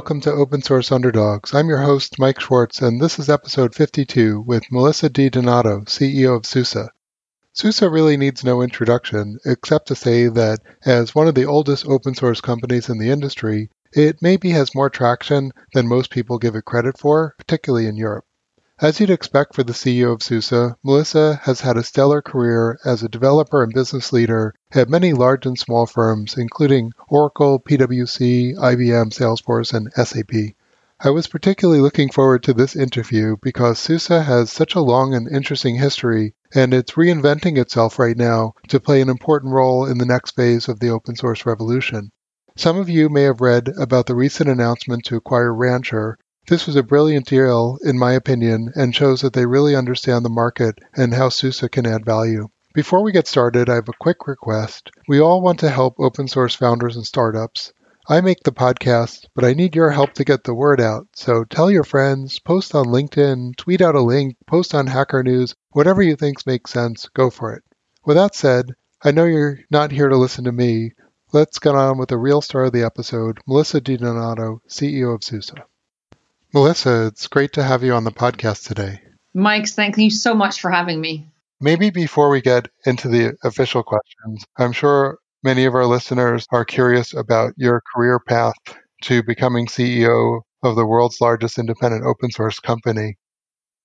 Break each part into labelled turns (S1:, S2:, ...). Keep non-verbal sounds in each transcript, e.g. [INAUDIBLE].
S1: welcome to Open Source Underdogs. I'm your host, Mike Schwartz, and this is episode 52 with Melissa Di Donato, CEO of SUSE. SUSE really needs no introduction, except to say that as one of the oldest open source companies in the industry, it maybe has more traction than most people give it credit for, particularly in Europe. As you'd expect for the CEO of SUSE, Melissa has had a stellar career as a developer and business leader at many large and small firms, including Oracle, PwC, IBM, Salesforce, and SAP. I was particularly looking forward to this interview because SUSE has such a long and interesting history, and it's reinventing itself right now to play an important role in the next phase of the open source revolution. Some of you may have read about the recent announcement to acquire Rancher, this was a brilliant deal, in my opinion, and shows that they really understand the market and how SUSE can add value. Before we get started, I have a quick request. We all want to help open source founders and startups. I make the podcast, but I need your help to get the word out. So tell your friends, post on LinkedIn, tweet out a link, post on Hacker News, whatever you think makes sense, go for it. With that said, I know you're not here to listen to me. Let's get on with the real star of the episode, Melissa DiDonato, CEO of SUSE. Melissa, it's great to have you on the podcast today.
S2: Mike, thank you so much for having me.
S1: Maybe before we get into the official questions, I'm sure many of our listeners are curious about your career path to becoming CEO of the world's largest independent open source company.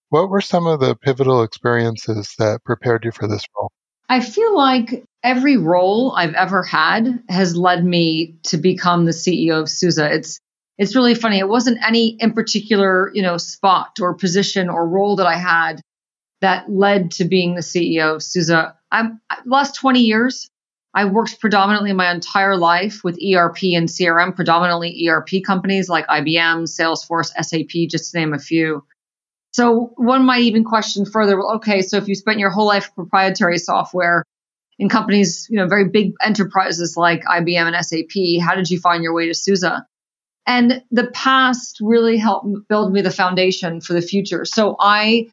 S1: What were some of the pivotal experiences that prepared you for this role?
S2: I feel like every role I've ever had has led me to become the CEO of SUSE. It's it's really funny. It wasn't any in particular, you know, spot or position or role that I had that led to being the CEO of SUSE. I'm last 20 years, I worked predominantly my entire life with ERP and CRM, predominantly ERP companies like IBM, Salesforce, SAP, just to name a few. So one might even question further, well, okay, so if you spent your whole life proprietary software in companies, you know, very big enterprises like IBM and SAP, how did you find your way to SUSE? And the past really helped build me the foundation for the future. So I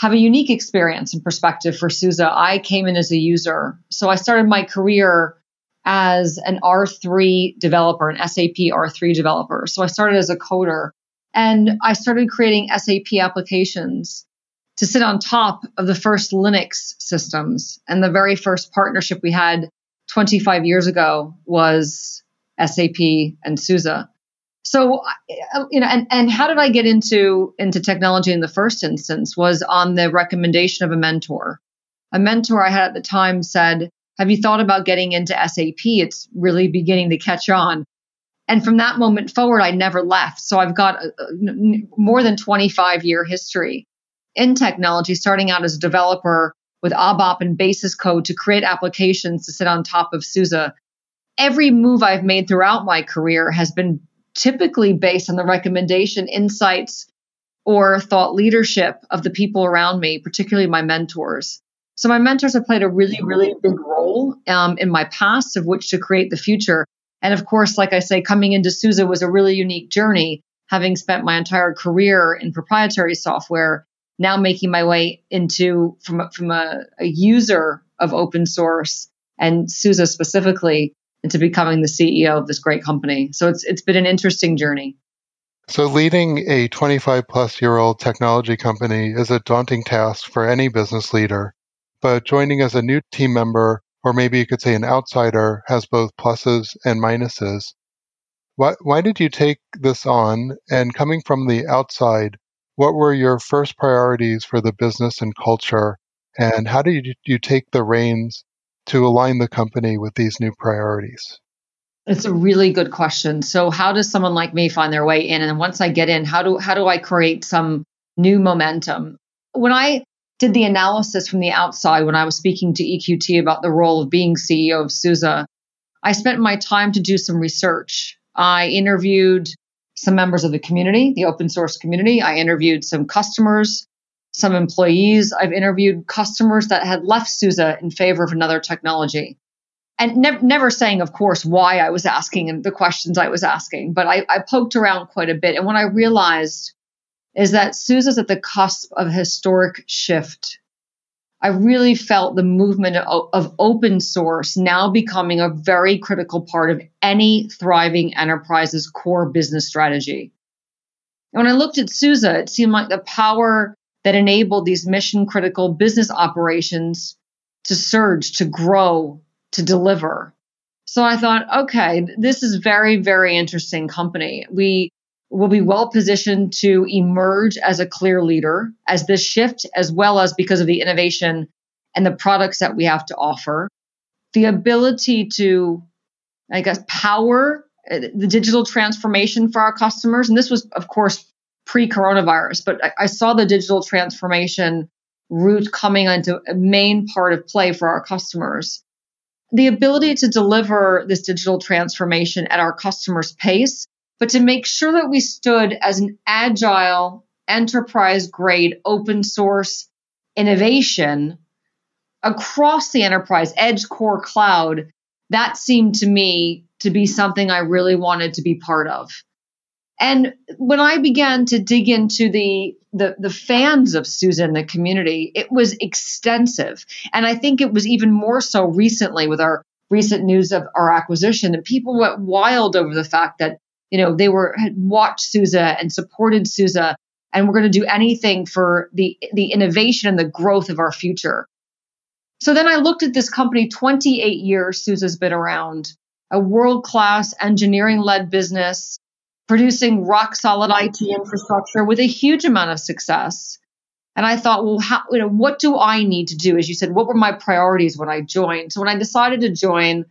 S2: have a unique experience and perspective for SUSE. I came in as a user. So I started my career as an R3 developer, an SAP R3 developer. So I started as a coder and I started creating SAP applications to sit on top of the first Linux systems. And the very first partnership we had 25 years ago was SAP and SUSE. So, uh, you know, and, and how did I get into into technology in the first instance was on the recommendation of a mentor. A mentor I had at the time said, "Have you thought about getting into SAP? It's really beginning to catch on." And from that moment forward, I never left. So I've got a, a, more than 25 year history in technology, starting out as a developer with ABAP and basis code to create applications to sit on top of SUSE. Every move I've made throughout my career has been typically based on the recommendation, insights, or thought leadership of the people around me, particularly my mentors. So my mentors have played a really, really big role um, in my past of which to create the future. And of course, like I say, coming into SUSE was a really unique journey, having spent my entire career in proprietary software, now making my way into from, from a, a user of open source and SUSE specifically into becoming the CEO of this great company. So it's it's been an interesting journey.
S1: So leading a 25 plus year old technology company is a daunting task for any business leader, but joining as a new team member or maybe you could say an outsider has both pluses and minuses. Why, why did you take this on? And coming from the outside, what were your first priorities for the business and culture? And how did you, you take the reins to align the company with these new priorities?
S2: It's a really good question. So how does someone like me find their way in and once I get in, how do how do I create some new momentum? When I did the analysis from the outside when I was speaking to EQT about the role of being CEO of SUSE, I spent my time to do some research. I interviewed some members of the community, the open source community. I interviewed some customers some employees. I've interviewed customers that had left SUSE in favor of another technology. And ne- never saying, of course, why I was asking and the questions I was asking, but I, I poked around quite a bit. And what I realized is that SUSE is at the cusp of a historic shift. I really felt the movement of, of, open source now becoming a very critical part of any thriving enterprise's core business strategy. And when I looked at SUSE, it seemed like the power that enabled these mission critical business operations to surge, to grow, to deliver. So I thought, okay, this is very, very interesting company. We will be well positioned to emerge as a clear leader as this shift, as well as because of the innovation and the products that we have to offer. The ability to, I guess, power uh, the digital transformation for our customers. And this was, of course, pre coronavirus, but I, I saw the digital transformation route coming into a main part of play for our customers. The ability to deliver this digital transformation at our customers' pace but to make sure that we stood as an agile, enterprise grade, open source innovation across the enterprise, edge core cloud, that seemed to me to be something I really wanted to be part of. And when I began to dig into the, the, the fans of SUSE in the community, it was extensive. And I think it was even more so recently with our recent news of our acquisition And people went wild over the fact that you know, they were had watched SUSE and supported SUSE and we're going to do anything for the the innovation and the growth of our future. So then I looked at this company 28 years SUSE's been around, a world-class engineering-led business producing rock solid IT infrastructure with a huge amount of success. And I thought, well, how, you know, what do I need to do? As you said, what were my priorities when I joined? So when I decided to join,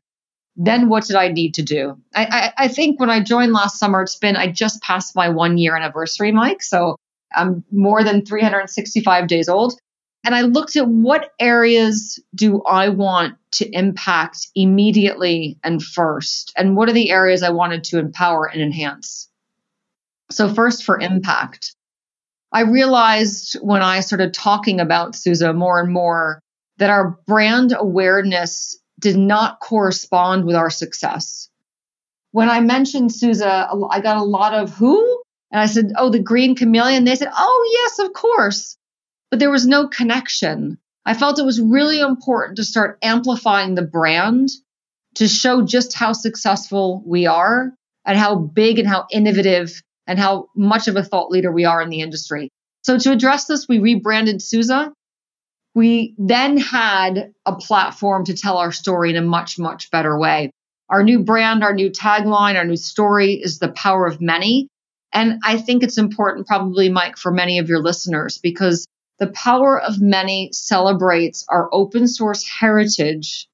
S2: then what did I need to do? I, I, I, think when I joined last summer, it's been, I just passed my one year anniversary, Mike. So I'm more than 365 days old. And I looked at what areas do I want to impact immediately and first? And what are the areas I wanted to empower and enhance? So, first for impact, I realized when I started talking about SUSE more and more that our brand awareness did not correspond with our success. When I mentioned SUSE, I got a lot of who? And I said, oh, the green chameleon. They said, oh, yes, of course. But there was no connection. I felt it was really important to start amplifying the brand to show just how successful we are and how big and how innovative and how much of a thought leader we are in the industry. So to address this, we rebranded SUSE we then had a platform to tell our story in a much, much better way. Our new brand, our new tagline, our new story is the power of many. And I think it's important, probably, Mike, for many of your listeners, because the power of many celebrates our open source heritage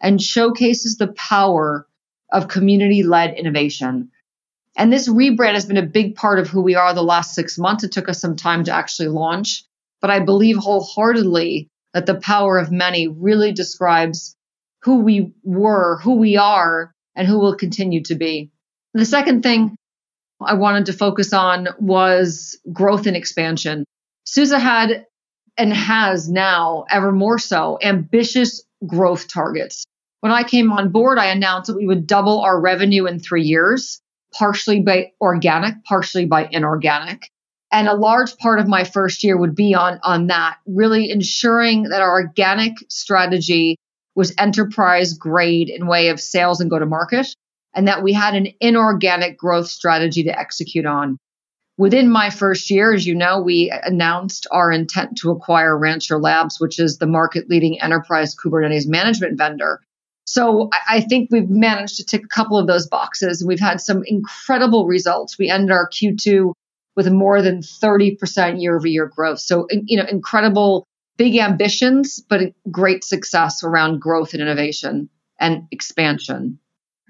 S2: and showcases the power of community led innovation. And this rebrand has been a big part of who we are the last six months. It took us some time to actually launch. But I believe wholeheartedly that the power of many really describes who we were, who we are, and who will continue to be. The second thing I wanted to focus on was growth and expansion. SUSE had and has now, ever more so, ambitious growth targets. When I came on board, I announced that we would double our revenue in three years, partially by organic, partially by inorganic. And a large part of my first year would be on, on that, really ensuring that our organic strategy was enterprise grade in way of sales and go to market, and that we had an inorganic growth strategy to execute on. Within my first year, as you know, we announced our intent to acquire Rancher Labs, which is the market leading enterprise Kubernetes management vendor. So I think we've managed to tick a couple of those boxes. And we've had some incredible results. We ended our Q2 with more than 30% year over year growth. So, you know, incredible big ambitions, but great success around growth and innovation and expansion.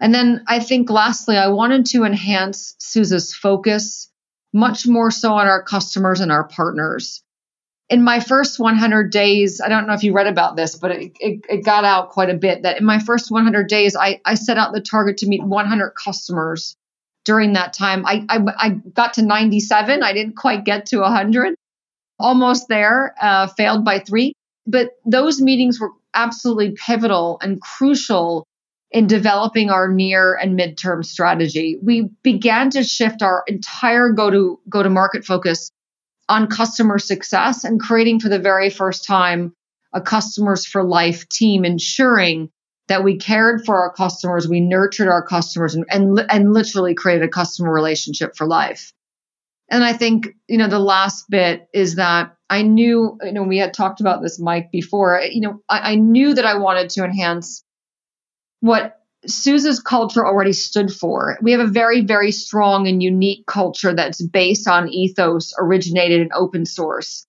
S2: And then I think lastly, I wanted to enhance SUSE's focus much more so on our customers and our partners. In my first 100 days, I don't know if you read about this, but it, it, it got out quite a bit that in my first 100 days, I, I set out the target to meet 100 customers during that time. I, I, I got to 97. I didn't quite get to 100. Almost there, uh, failed by three. But those meetings were absolutely pivotal and crucial in developing our near and midterm strategy. We began to shift our entire go to go to market focus on customer success and creating for the very first time a customers for life team, ensuring that we cared for our customers, we nurtured our customers, and, and, and literally created a customer relationship for life. And I think, you know, the last bit is that I knew, you know, we had talked about this, Mike, before. You know, I, I knew that I wanted to enhance what SUSE's culture already stood for. We have a very, very strong and unique culture that's based on ethos, originated in open source.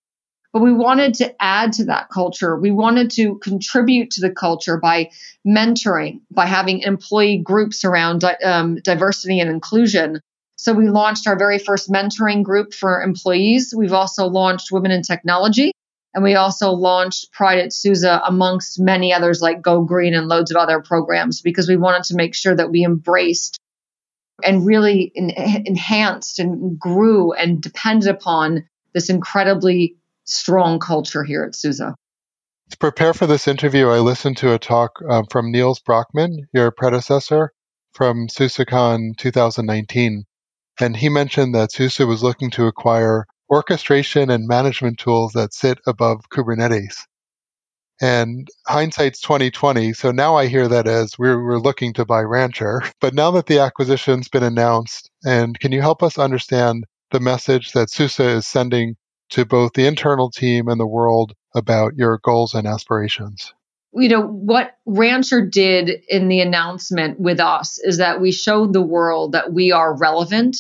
S2: But we wanted to add to that culture. We wanted to contribute to the culture by mentoring, by having employee groups around um, diversity and inclusion. So we launched our very first mentoring group for employees. We've also launched Women in Technology. And we also launched Pride at SUSE amongst many others like Go Green and loads of other programs because we wanted to make sure that we embraced and really enhanced and grew and depended upon this incredibly strong culture here at SUSE.
S1: To prepare for this interview, I listened to a talk uh, from Nils Brauckmann, your predecessor, from SUSECon 2019. And he mentioned that SUSE was looking to acquire orchestration and management tools that sit above Kubernetes. And hindsight's 2020. So now I hear that as we're, we're looking to buy Rancher. [LAUGHS] But now that the acquisition's been announced, and can you help us understand the message that SUSE is sending to both the internal team and the world about your goals and aspirations?
S2: You know, what Rancher did in the announcement with us is that we showed the world that we are relevant,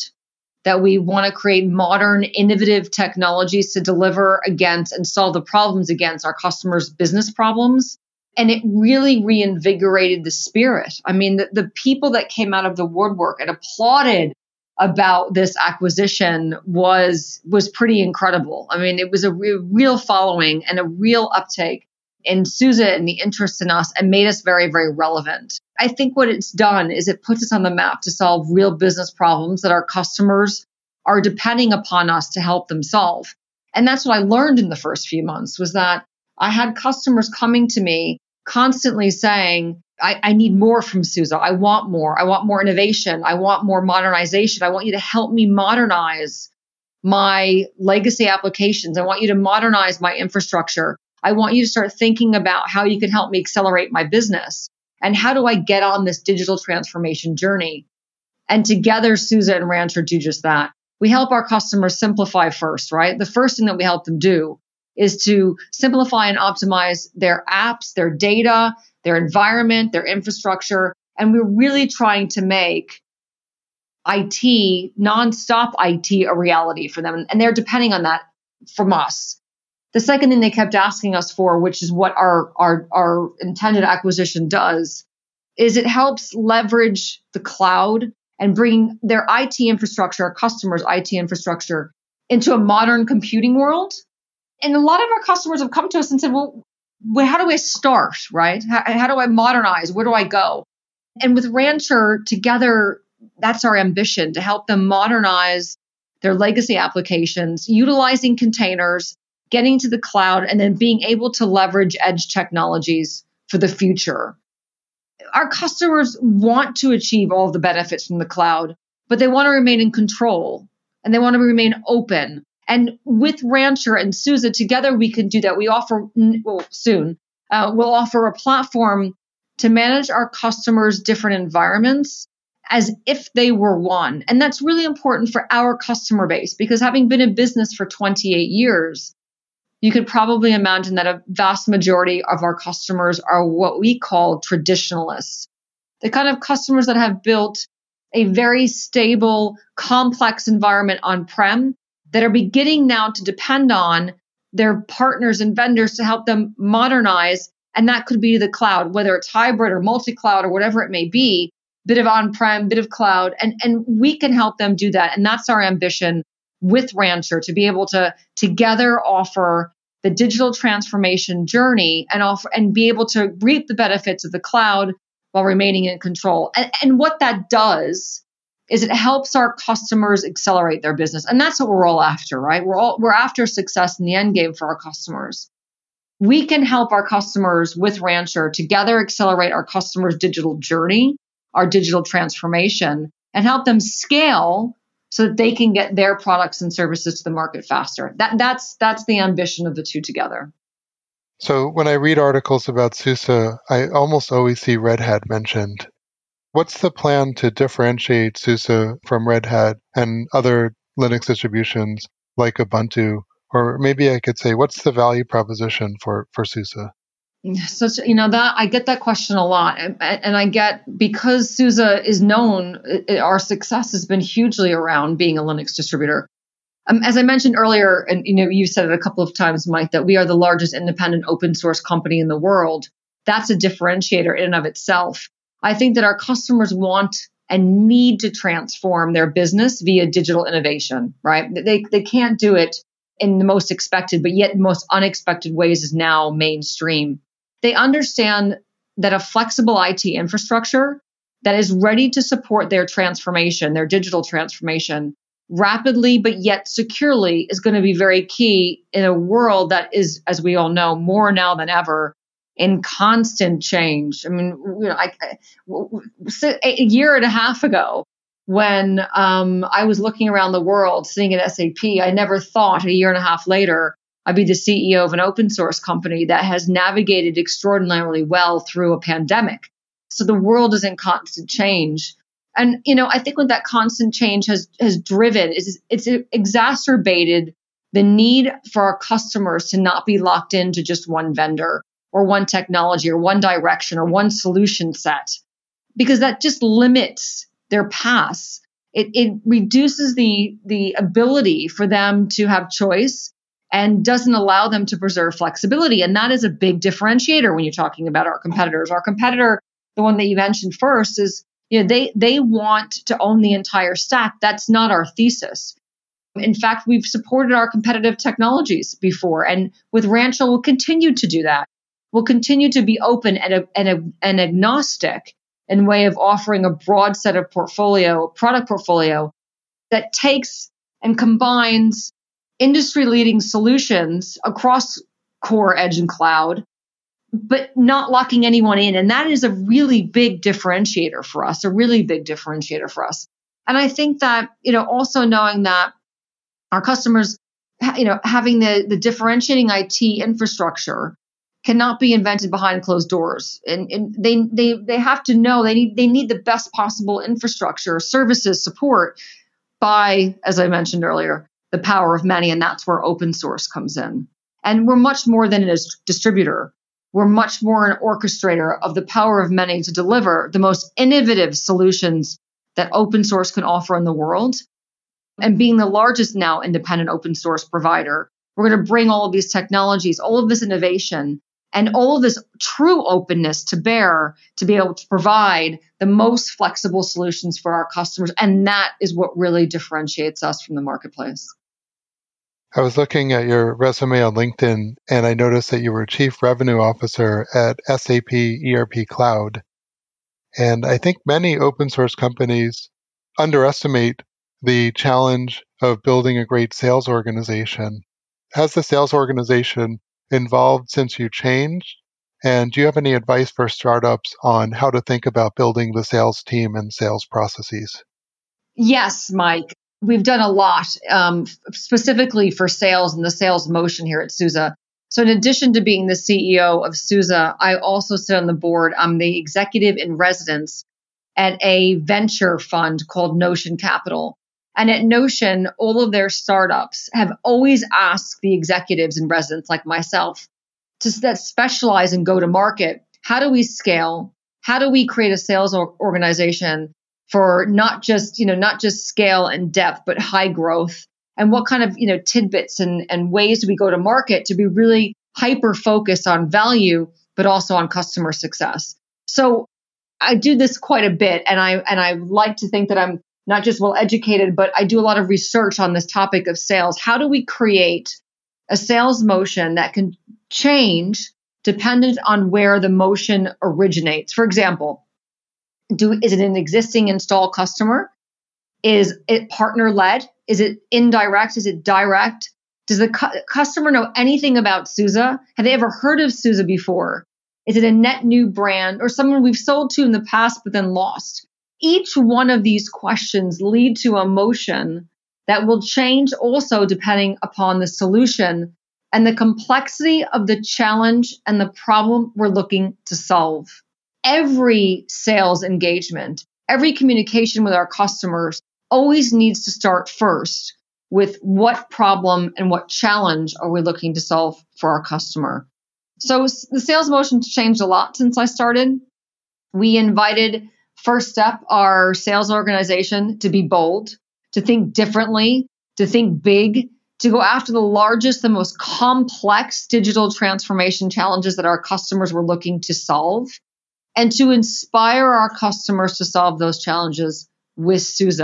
S2: that we want to create modern, innovative technologies to deliver against and solve the problems against our customers' business problems. And it really reinvigorated the spirit. I mean, the, the people that came out of the woodwork and applauded about this acquisition was was pretty incredible. I mean, it was a re- real following and a real uptake in SUSE and the interest in us and made us very, very relevant. I think what it's done is it puts us on the map to solve real business problems that our customers are depending upon us to help them solve. And that's what I learned in the first few months was that I had customers coming to me constantly saying, I, I, need more from SUSE. I want more. I want more innovation. I want more modernization. I want you to help me modernize my legacy applications. I want you to modernize my infrastructure. I want you to start thinking about how you can help me accelerate my business. And how do I get on this digital transformation journey? And together, SUSE and Rancher do just that. We help our customers simplify first, right? The first thing that we help them do is to simplify and optimize their apps, their data, their environment, their infrastructure. And we're really trying to make IT, nonstop IT, a reality for them. And they're depending on that from us. The second thing they kept asking us for, which is what our, our, our intended acquisition does, is it helps leverage the cloud and bring their IT infrastructure, our customers' IT infrastructure, into a modern computing world. And a lot of our customers have come to us and said, well, how do I start, right? How, how do I modernize? Where do I go? And with Rancher, together, that's our ambition to help them modernize their legacy applications, utilizing containers, getting to the cloud, and then being able to leverage edge technologies for the future. Our customers want to achieve all the benefits from the cloud, but they want to remain in control and they want to remain open. And with Rancher and SUSE together, we can do that. We offer, well, soon, uh, we'll offer a platform to manage our customers' different environments as if they were one. And that's really important for our customer base because having been in business for 28 years, you could probably imagine that a vast majority of our customers are what we call traditionalists. The kind of customers that have built a very stable, complex environment on prem that are beginning now to depend on their partners and vendors to help them modernize. And that could be the cloud, whether it's hybrid or multi cloud or whatever it may be, bit of on prem, bit of cloud. And, and we can help them do that. And that's our ambition with Rancher to be able to together offer the digital transformation journey and offer and be able to reap the benefits of the cloud while remaining in control. And, and what that does is it helps our customers accelerate their business. And that's what we're all after, right? We're all we're after success in the end game for our customers. We can help our customers with Rancher together accelerate our customers' digital journey, our digital transformation, and help them scale so that they can get their products and services to the market faster. That that's that's the ambition of the two together.
S1: So when I read articles about SUSE, I almost always see Red Hat mentioned. What's the plan to differentiate SUSE from Red Hat and other Linux distributions like Ubuntu? Or maybe I could say, what's the value proposition for, for SUSE?
S2: Such you know that I get that question a lot, and, and I get because SUSE is known, it, our success has been hugely around being a Linux distributor. Um, as I mentioned earlier, and you know, you said it a couple of times, Mike, that we are the largest independent open source company in the world. That's a differentiator in and of itself. I think that our customers want and need to transform their business via digital innovation, right? They, they can't do it in the most expected, but yet most unexpected ways is now mainstream. They understand that a flexible IT infrastructure that is ready to support their transformation, their digital transformation, rapidly but yet securely is going to be very key in a world that is, as we all know, more now than ever in constant change. I mean, you know, a year and a half ago, when um, I was looking around the world, sitting at SAP, I never thought a year and a half later I'd be the CEO of an open source company that has navigated extraordinarily well through a pandemic. So the world is in constant change. And you know, I think what that constant change has has driven is it's exacerbated the need for our customers to not be locked into just one vendor or one technology or one direction or one solution set because that just limits their paths. It, it reduces the the ability for them to have choice and doesn't allow them to preserve flexibility. And that is a big differentiator when you're talking about our competitors. Our competitor, the one that you mentioned first, is you know they they want to own the entire stack that's not our thesis in fact we've supported our competitive technologies before and with rancher we'll continue to do that we'll continue to be open and, a, and, and agnostic in way of offering a broad set of portfolio product portfolio that takes and combines industry leading solutions across core edge and cloud but not locking anyone in. And that is a really big differentiator for us, a really big differentiator for us. And I think that, you know, also knowing that our customers, you know, having the, the differentiating IT infrastructure cannot be invented behind closed doors. And, and they, they, they have to know they need, they need the best possible infrastructure, services, support by, as I mentioned earlier, the power of many. And that's where open source comes in. And we're much more than a distributor we're much more an orchestrator of the power of many to deliver the most innovative solutions that open source can offer in the world. And being the largest now independent open source provider, we're going to bring all of these technologies, all of this innovation, and all of this true openness to bear to be able to provide the most flexible solutions for our customers. And that is what really differentiates us from the marketplace.
S1: I was looking at your resume on LinkedIn and I noticed that you were Chief Revenue Officer at SAP ERP Cloud. And I think many open source companies underestimate the challenge of building a great sales organization. Has the sales organization evolved since you changed? And do you have any advice for startups on how to think about building the sales team and sales processes?
S2: Yes, Mike we've done a lot um, specifically for sales and the sales motion here at SUSE. So, in addition to being the CEO of SUSE, I also sit on the board. I'm the executive in residence at a venture fund called Notion Capital. And at Notion, all of their startups have always asked the executives in residence, like myself, to that specialize in go to market. How do we scale? How do we create a sales organization for not just, you know, not just scale and depth, but high growth? And what kind of, you know, tidbits and, and ways we go to market to be really hyper focused on value, but also on customer success? So I do this quite a bit and I and I like to think that I'm not just well educated, but I do a lot of research on this topic of sales. How do we create a sales motion that can change dependent on where the motion originates? For example, do is it an existing install customer? Is it partner led? Is it indirect? Is it direct? Does the cu- customer know anything about SUSE? Have they ever heard of SUSE before? Is it a net new brand or someone we've sold to in the past but then lost? Each one of these questions lead to a motion that will change also depending upon the solution and the complexity of the challenge and the problem we're looking to solve. Every sales engagement, every communication with our customers always needs to start first with what problem and what challenge are we looking to solve for our customer. So the sales motion's changed a lot since I started. We invited first step our sales organization to be bold, to think differently, to think big, to go after the largest, the most complex digital transformation challenges that our customers were looking to solve, and to inspire our customers to solve those challenges with SUSE.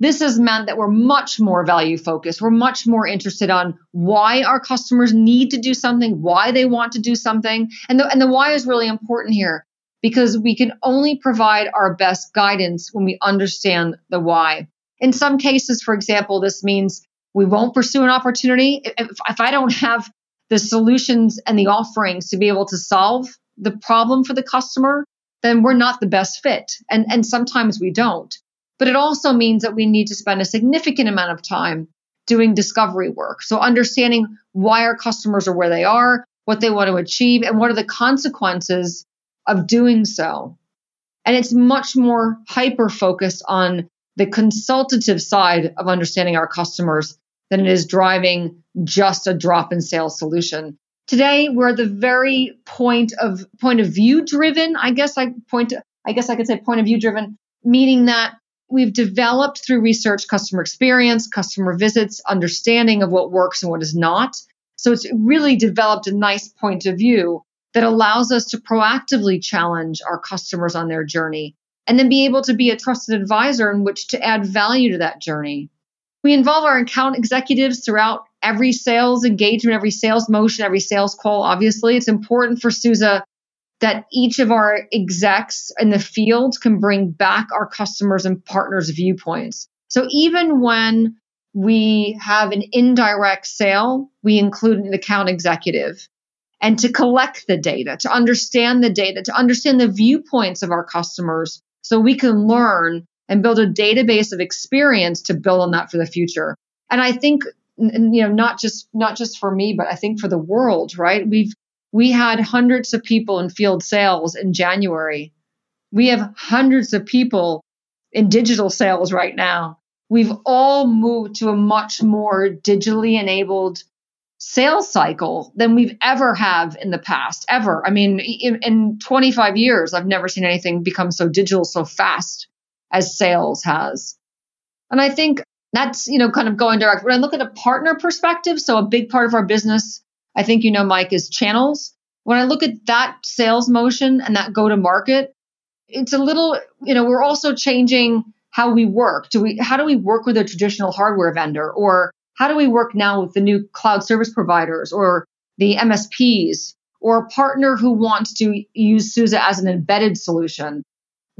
S2: This has meant that we're much more value focused. We're much more interested on why our customers need to do something, why they want to do something. And the, and the why is really important here because we can only provide our best guidance when we understand the why. In some cases, for example, this means we won't pursue an opportunity if, if I don't have the solutions and the offerings to be able to solve the problem for the customer, then we're not the best fit. And, and sometimes we don't. But it also means that we need to spend a significant amount of time doing discovery work. So understanding why our customers are where they are, what they want to achieve, and what are the consequences of doing so. And it's much more hyper focused on the consultative side of understanding our customers than it is driving just a drop in sales solution. Today, we're at the very point of point of view driven. I guess I point, I guess I could say point of view driven, meaning that we've developed through research customer experience, customer visits, understanding of what works and what is not. So it's really developed a nice point of view that allows us to proactively challenge our customers on their journey and then be able to be a trusted advisor in which to add value to that journey. We involve our account executives throughout every sales engagement, every sales motion, every sales call. Obviously, it's important for SUSE that each of our execs in the field can bring back our customers and partners' viewpoints. So even when we have an indirect sale, we include an account executive. And to collect the data, to understand the data, to understand the viewpoints of our customers so we can learn and build a database of experience to build on that for the future. And I think you know not just not just for me but I think for the world, right? We've we had hundreds of people in field sales in January. We have hundreds of people in digital sales right now. We've all moved to a much more digitally enabled sales cycle than we've ever have in the past ever i mean in, in, 25 years i've never seen anything become so digital so fast as sales has and i think that's you know kind of going direct when i look at a partner perspective so a big part of our business I think you know, Mike, is channels. When I look at that sales motion and that go to market, it's a little, you know, we're also changing how we work. Do we how do we work with a traditional hardware vendor or how do we work now with the new cloud service providers or the MSPs or a partner who wants to use SUSE as an embedded solution?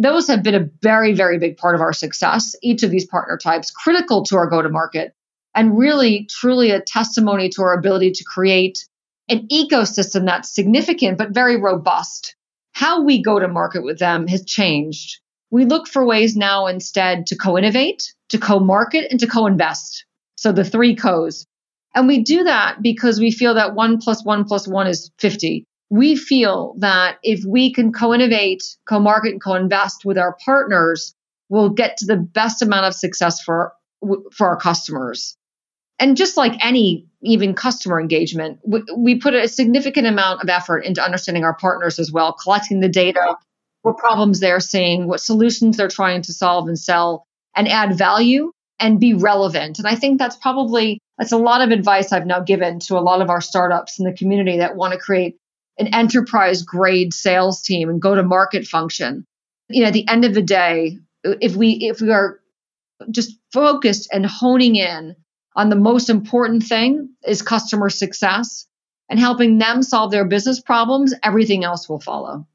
S2: Those have been a very, very big part of our success, each of these partner types, critical to our go to market and really truly a testimony to our ability to create an ecosystem that's significant but very robust. How we go to market with them has changed. We look for ways now instead to co innovate, to co market, and to co invest. So the three co's. And we do that because we feel that one plus one plus one is 50. We feel that if we can co innovate, co market, and co invest with our partners, we'll get to the best amount of success for, for our customers. And just like any even customer engagement, we, we put a significant amount of effort into understanding our partners as well, collecting the data, what problems they're seeing, what solutions they're trying to solve and sell, and add value and be relevant. And I think that's probably that's a lot of advice I've now given to a lot of our startups in the community that want to create an enterprise grade sales team and go to market function. You know, at the end of the day, if we if we are just focused and honing in on the most important thing is customer success and helping them solve their business problems, everything else will follow.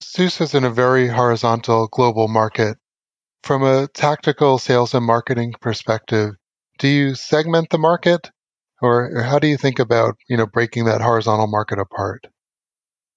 S1: SUSE is in a very horizontal global market. From a tactical sales and marketing perspective, do you segment the market or, or how do you think about, you know, breaking that horizontal market apart?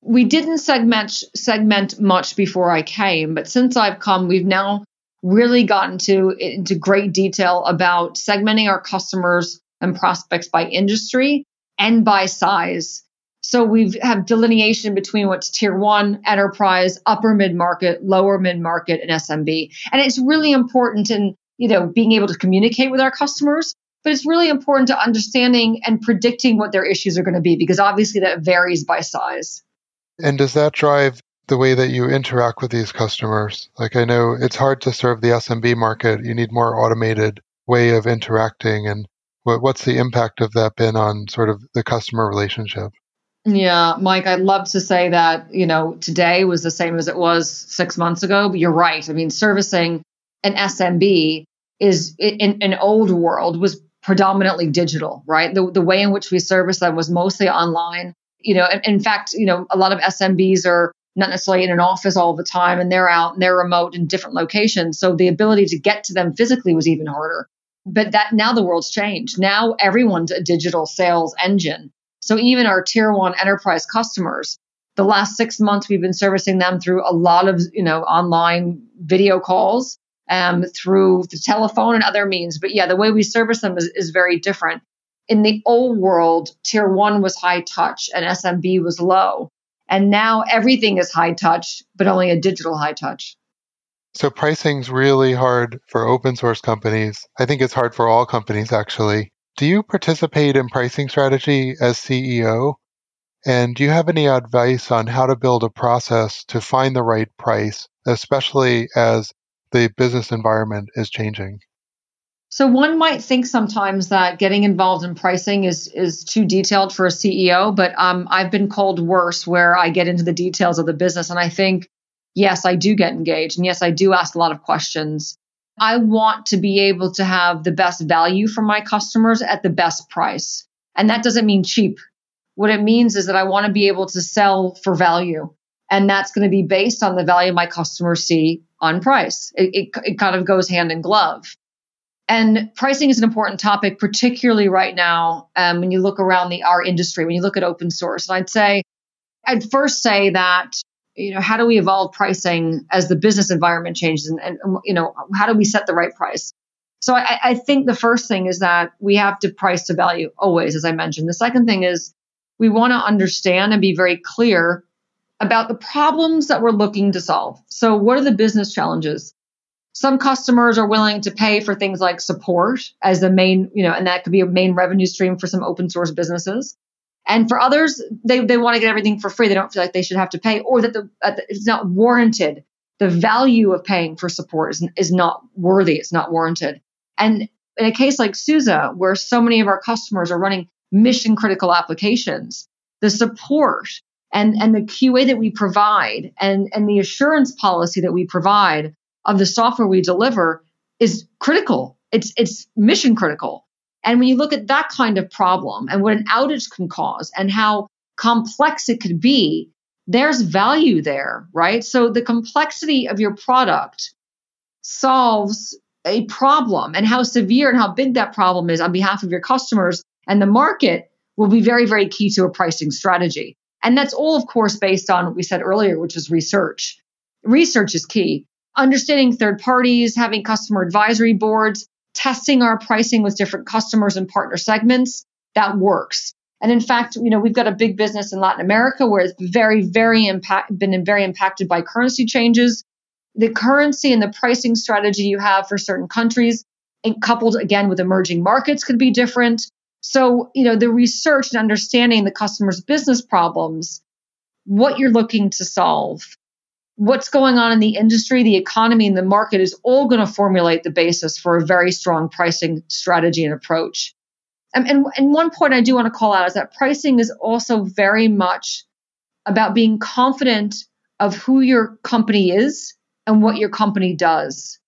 S2: We didn't segment segment much before I came, but since I've come, we've now really gotten to into great detail about segmenting our customers and prospects by industry and by size. So we have delineation between what's tier one, enterprise, upper mid market, lower mid market, and SMB. And it's really important in, you know, being able to communicate with our customers, but it's really important to understanding and predicting what their issues are going to be because obviously that varies by size.
S1: And does that drive the way that you interact with these customers? Like I know it's hard to serve the SMB market. You need more automated way of interacting and what's the impact of that been on sort of the customer relationship?
S2: Yeah, Mike, I'd love to say that, you know, today was the same as it was six months ago, but you're right. I mean, servicing an SMB is in an old world was predominantly digital, right? The, the way in which we service them was mostly online. You know, in, in fact, you know, a lot of SMBs are not necessarily in an office all the time and they're out and they're remote in different locations. So the ability to get to them physically was even harder. But that now the world's changed. Now everyone's a digital sales engine. So even our tier one enterprise customers, the last six months we've been servicing them through a lot of you know online video calls, um, through the telephone and other means. But yeah, the way we service them is, is very different. In the old world, tier one was high touch and SMB was low. And now everything is high touch, but only a digital high touch.
S1: So pricing's really hard for open source companies. I think it's hard for all companies actually. Do you participate in pricing strategy as CEO? And do you have any advice on how to build a process to find the right price, especially as the business environment is changing?
S2: So one might think sometimes that getting involved in pricing is is too detailed for a CEO, but um, I've been called worse where I get into the details of the business, and I think yes, I do get engaged, and yes, I do ask a lot of questions. I want to be able to have the best value for my customers at the best price. And that doesn't mean cheap. What it means is that I want to be able to sell for value. And that's going to be based on the value my customers see on price. It, it, it kind of goes hand in glove. And pricing is an important topic, particularly right now um, when you look around the our industry, when you look at open source. And I'd say, I'd first say that you know, how do we evolve pricing as the business environment changes and, and you know, how do we set the right price? So I, I think the first thing is that we have to price to value always, as I mentioned. The second thing is we want to understand and be very clear about the problems that we're looking to solve. So what are the business challenges? Some customers are willing to pay for things like support as the main, you know, and that could be a main revenue stream for some open source businesses. And for others, they, they want to get everything for free. They don't feel like they should have to pay or that the, uh, it's not warranted. The value of paying for support is, is not worthy. It's not warranted. And in a case like SUSE, where so many of our customers are running mission critical applications, the support and, and the QA that we provide and, and the assurance policy that we provide of the software we deliver is critical. It's, it's mission critical. And when you look at that kind of problem and what an outage can cause and how complex it could be, there's value there, right? So the complexity of your product solves a problem and how severe and how big that problem is on behalf of your customers and the market will be very, very key to a pricing strategy. And that's all, of course, based on what we said earlier, which is research. Research is key. Understanding third parties, having customer advisory boards, testing our pricing with different customers and partner segments, that works. And in fact, you know, we've got a big business in Latin America where it's very, very impact, been very impacted by currency changes. The currency and the pricing strategy you have for certain countries, and coupled again with emerging markets, could be different. So, you know, the research and understanding the customer's business problems, what you're looking to solve, what's going on in the industry, the economy, and the market is all going to formulate the basis for a very strong pricing strategy and approach. And, and, and one point I do want to call out is that pricing is also very much about being confident of who your company is and what your company does.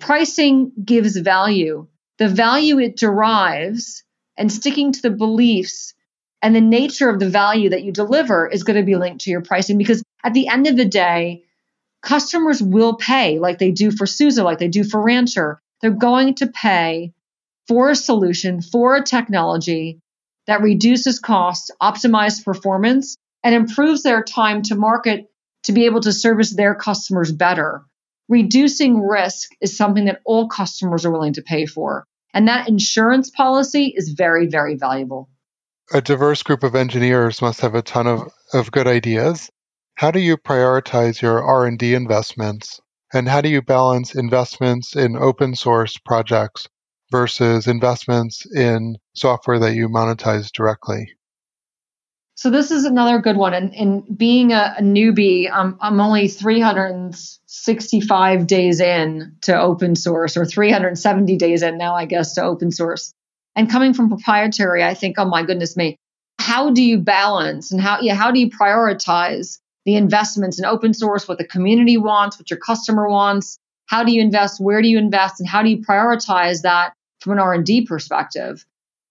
S2: Pricing gives value. The value it derives and sticking to the beliefs and the nature of the value that you deliver is going to be linked to your pricing because at the end of the day, customers will pay like they do for SUSE, like they do for Rancher. They're going to pay for a solution, for a technology that reduces costs, optimizes performance, and improves their time to market to be able to service their customers better. Reducing risk is something that all customers are willing to pay for. And that insurance policy is very, very valuable.
S1: a diverse group of engineers must have a ton of, of good ideas. How do you prioritize your R&D investments and how do you balance investments in open source projects versus investments in software that you monetize directly?
S2: So this is another good one. And, and being a, a newbie, um, I'm only 365 days in to open source, or 370 days in now, I guess, to open source. And coming from proprietary, I think, oh my goodness me, how do you balance and how yeah, how do you prioritize the investments in open source, what the community wants, what your customer wants? How do you invest? Where do you invest? And how do you prioritize that from an R&D perspective?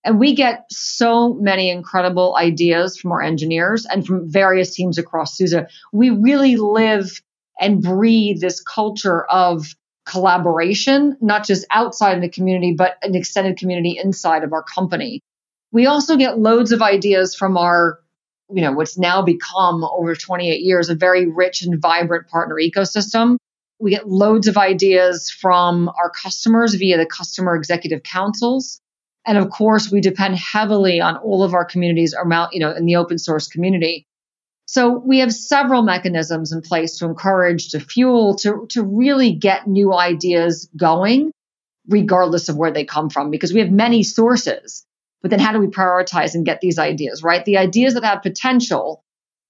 S2: And we get so many incredible ideas from our engineers and from various teams across SUSE. We really live and breathe this culture of collaboration, not just outside of the community, but an extended community inside of our company. We also get loads of ideas from our, you know, what's now become over 28 years, a very rich and vibrant partner ecosystem. We get loads of ideas from our customers via the customer executive councils. And of course, we depend heavily on all of our communities around, you know, in the open source community. So we have several mechanisms in place to encourage, to fuel, to, to really get new ideas going, regardless of where they come from, because we have many sources. But then how do we prioritize and get these ideas, right? The ideas that have potential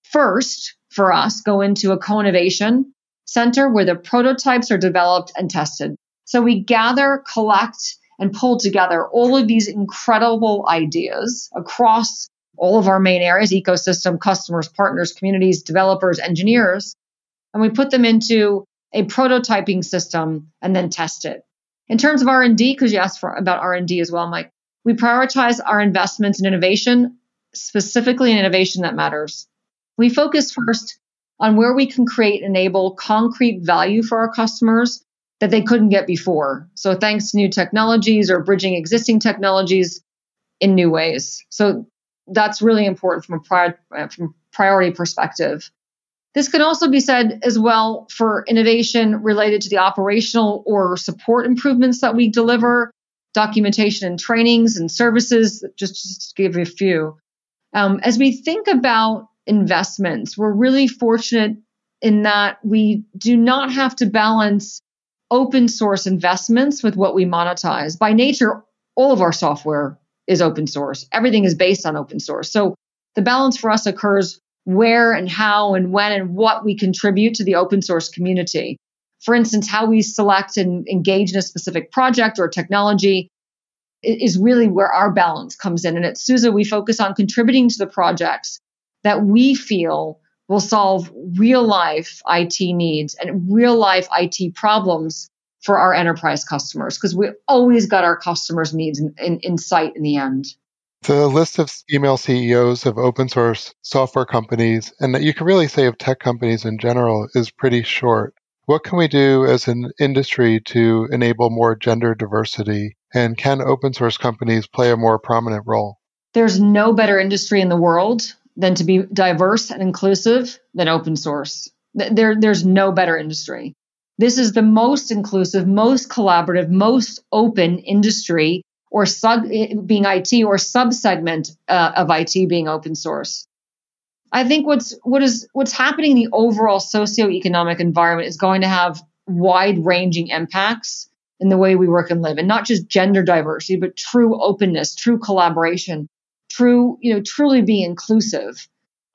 S2: first for us go into a co-innovation center where the prototypes are developed and tested. So we gather, collect, and pull together all of these incredible ideas across all of our main areas ecosystem customers partners communities developers engineers and we put them into a prototyping system and then test it. In terms of r&d because you asked for, about r&d as well mike we prioritize our investments in innovation specifically in innovation that matters. We focus first on where we can create enable concrete value for our customers that they couldn't get before. So thanks to new technologies or bridging existing technologies in new ways. So that's really important from a prior, uh, from priority perspective. This can also be said as well for innovation related to the operational or support improvements that we deliver, documentation and trainings and services, just, just to give you a few. Um, as we think about investments, we're really fortunate in that we do not have to balance open source investments with what we monetize. By nature, all of our software is open source. Everything is based on open source. So the balance for us occurs where and how and when and what we contribute to the open source community. For instance, how we select and engage in a specific project or technology is really where our balance comes in. And at SUSE, we focus on contributing to the projects that we feel will solve real life IT needs and real life IT problems for our enterprise customers because we always got our customers' needs in, in, in sight in the end.
S1: The list of female CEOs of open source software companies, and that you can really say of tech companies in general, is pretty short. What can we do as an industry to enable more gender diversity? And can open source companies play a more prominent role?
S2: There's no better industry in the world than to be diverse and inclusive than open source. There, there's no better industry. This is the most inclusive, most collaborative, most open industry, or sub being IT, or subsegment uh, of IT being open source. I think what's what is what's happening in the overall socioeconomic environment is going to have wide-ranging impacts in the way we work and live, and not just gender diversity, but true openness, true collaboration, true, you know, truly be inclusive.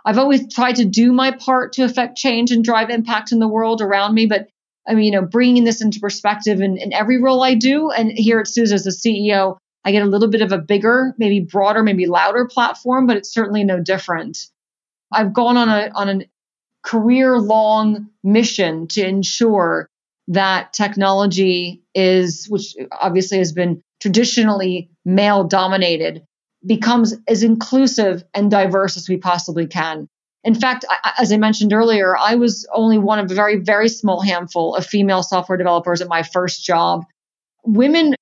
S2: I've always tried to do my part to affect change and drive impact in the world around me, but I mean, you know, bringing this into perspective in, in every role I do, and here at SUSE as a CEO, I get a little bit of a bigger, maybe broader, maybe louder platform, but it's certainly no different. I've gone on a on a career long mission to ensure that technology is, which obviously has been traditionally male dominated, becomes as inclusive and diverse as we possibly can. In fact, as I mentioned earlier, I was only one of a very, very small handful of female software developers at my first job. Women,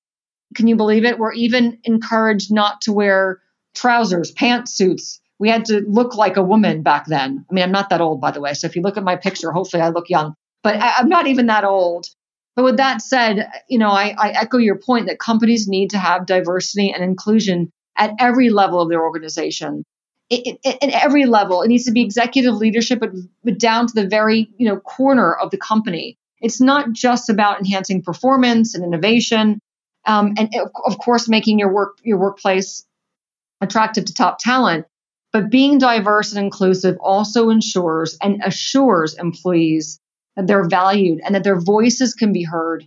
S2: can you believe it, were even encouraged not to wear trousers, pantsuits. We had to look like a woman back then. I mean, I'm not that old, by the way. So if you look at my picture, hopefully I look young, but I, am not even that old. But with that said, you know, I, I echo your point that companies need to have diversity and inclusion at every level of their organization. At every level, it needs to be executive leadership, but, but down to the very you know corner of the company. It's not just about enhancing performance and innovation, um, and of course making your work your workplace attractive to top talent. But being diverse and inclusive also ensures and assures employees that they're valued and that their voices can be heard.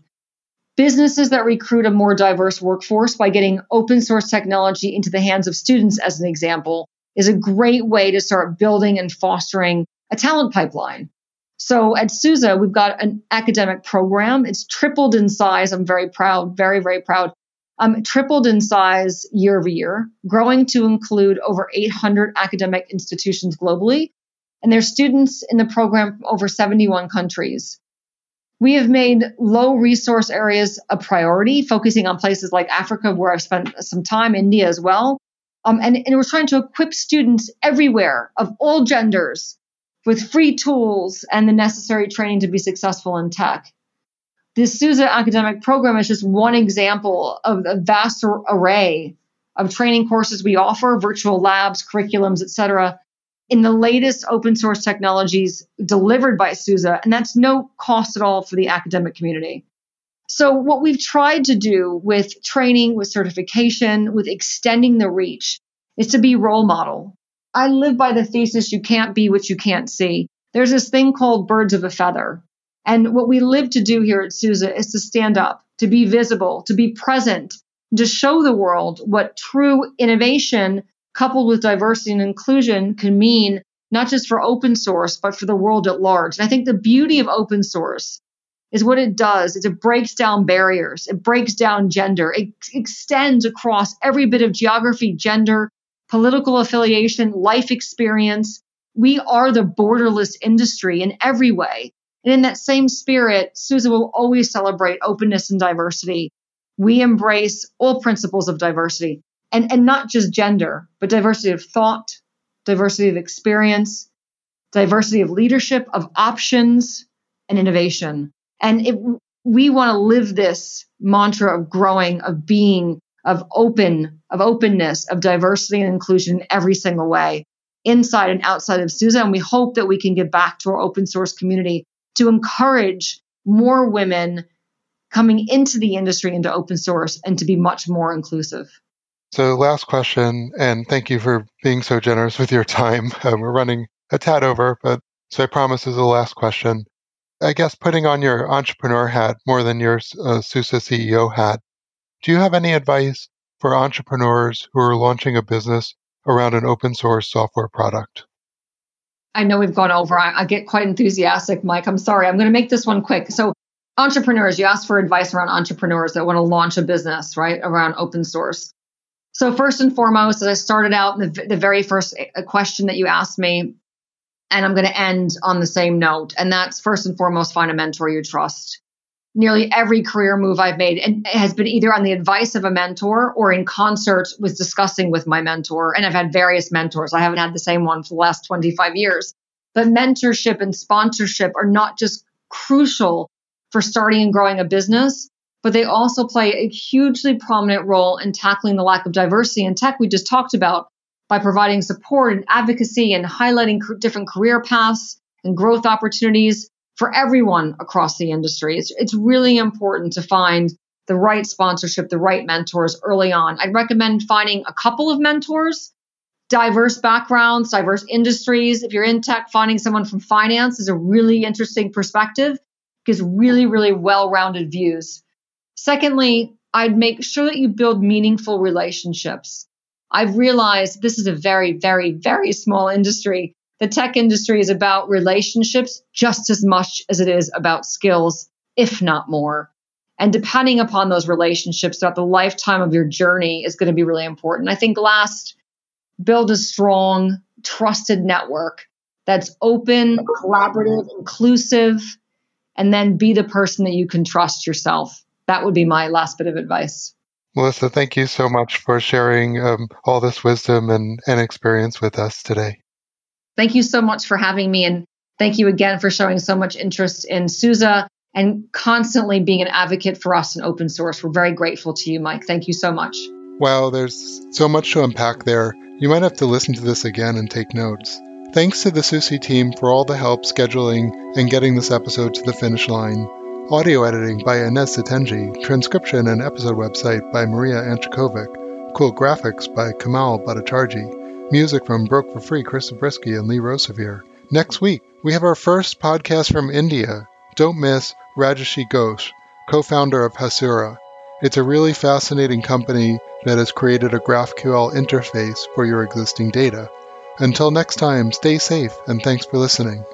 S2: Businesses that recruit a more diverse workforce by getting open source technology into the hands of students, as an example, is a great way to start building and fostering a talent pipeline. So at SUSE, we've got an academic program. It's tripled in size. I'm very proud, very, very proud um, tripled in size year over year, growing to include over 800 academic institutions globally. And there's students in the program from over 71 countries. We have made low resource areas a priority, focusing on places like Africa, where I've spent some time, India as well. Um, and, and we're trying to equip students everywhere of all genders with free tools and the necessary training to be successful in tech. The SUSE academic program is just one example of the vast array of training courses we offer, virtual labs, curriculums, etc., in the latest open source technologies delivered by SUSE, and that's no cost at all for the academic community. So, what we've tried to do with training, with certification, with extending the reach is to be role model. I live by the thesis you can't be what you can't see. There's this thing called birds of a feather. And what we live to do here at SUSE is to stand up, to be visible, to be present, to show the world what true innovation coupled with diversity and inclusion can mean, not just for open source, but for the world at large. And I think the beauty of open source is what it does is it breaks down barriers, it breaks down gender, it extends across every bit of geography, gender, political affiliation, life experience. We are the borderless industry in every way. And in that same spirit, SUSE will always celebrate openness and diversity. We embrace all principles of diversity and, and not just gender, but diversity of thought, diversity of experience, diversity of leadership, of options, and innovation. And we want to live this mantra of growing, of being, of open, of openness, of diversity and inclusion in every single way, inside and outside of SUSE. And we hope that we can give back to our open source community to encourage more women coming into the industry into open source and to be much more inclusive.
S1: So, last question, and thank you for being so generous with your time. [LAUGHS] Um, we're running a tad over, but so I promise is the last question. I guess putting on your entrepreneur hat more than your uh, SUSE CEO hat, do you have any advice for entrepreneurs who are launching a business around an open source software product?
S2: I know we've gone over. I, I get quite enthusiastic, Mike. I'm sorry. I'm going to make this one quick. So, entrepreneurs, you asked for advice around entrepreneurs that want to launch a business, right, around open source. So, first and foremost, as I started out, the, the very first uh, question that you asked me, and I'm going to end on the same note, and that's first and foremost, find a mentor you trust nearly every career move I've made and has been either on the advice of a mentor or in concert with discussing with my mentor. And I've had various mentors. I haven't had the same one for the last 25 years. But mentorship and sponsorship are not just crucial for starting and growing a business, but they also play a hugely prominent role in tackling the lack of diversity in tech we just talked about by providing support and advocacy and highlighting different career paths and growth opportunities for everyone across the industry. It's, it's really important to find the right sponsorship, the right mentors early on. I'd recommend finding a couple of mentors, diverse backgrounds, diverse industries. If you're in tech, finding someone from finance is a really interesting perspective, gives really, really well rounded views. Secondly, I'd make sure that you build meaningful relationships. I've realized this is a very, very, very small industry the tech industry is about relationships just as much as it is about skills, if not more. And depending upon those relationships throughout the lifetime of your journey is going to be really important. I think last, build a strong, trusted network that's open, collaborative, inclusive, and then be the person that you can trust yourself. That would be my last bit of advice.
S1: Melissa, thank you so much for sharing um, all this wisdom and, and experience with us today.
S2: Thank you so much for having me. And thank you again for showing so much interest in SUSE and constantly being an advocate for us in open source. We're very grateful to you, Mike. Thank you so much.
S1: Wow, there's so much to unpack there. You might have to listen to this again and take notes. Thanks to the SUSE team for all the help scheduling and getting this episode to the finish line. Audio editing by Inez Satenji, transcription and episode website by Maria Anchikovic, cool graphics by Kamal Bhattacharjee, music from Broke for Free, Chris Zabriskie, and Lee Rosevere. Next week, we have our first podcast from India. Don't miss Rajoshi Ghosh, co-founder of Hasura. It's a really fascinating company that has created a GraphQL interface for your existing data. Until next time, stay safe and thanks for listening.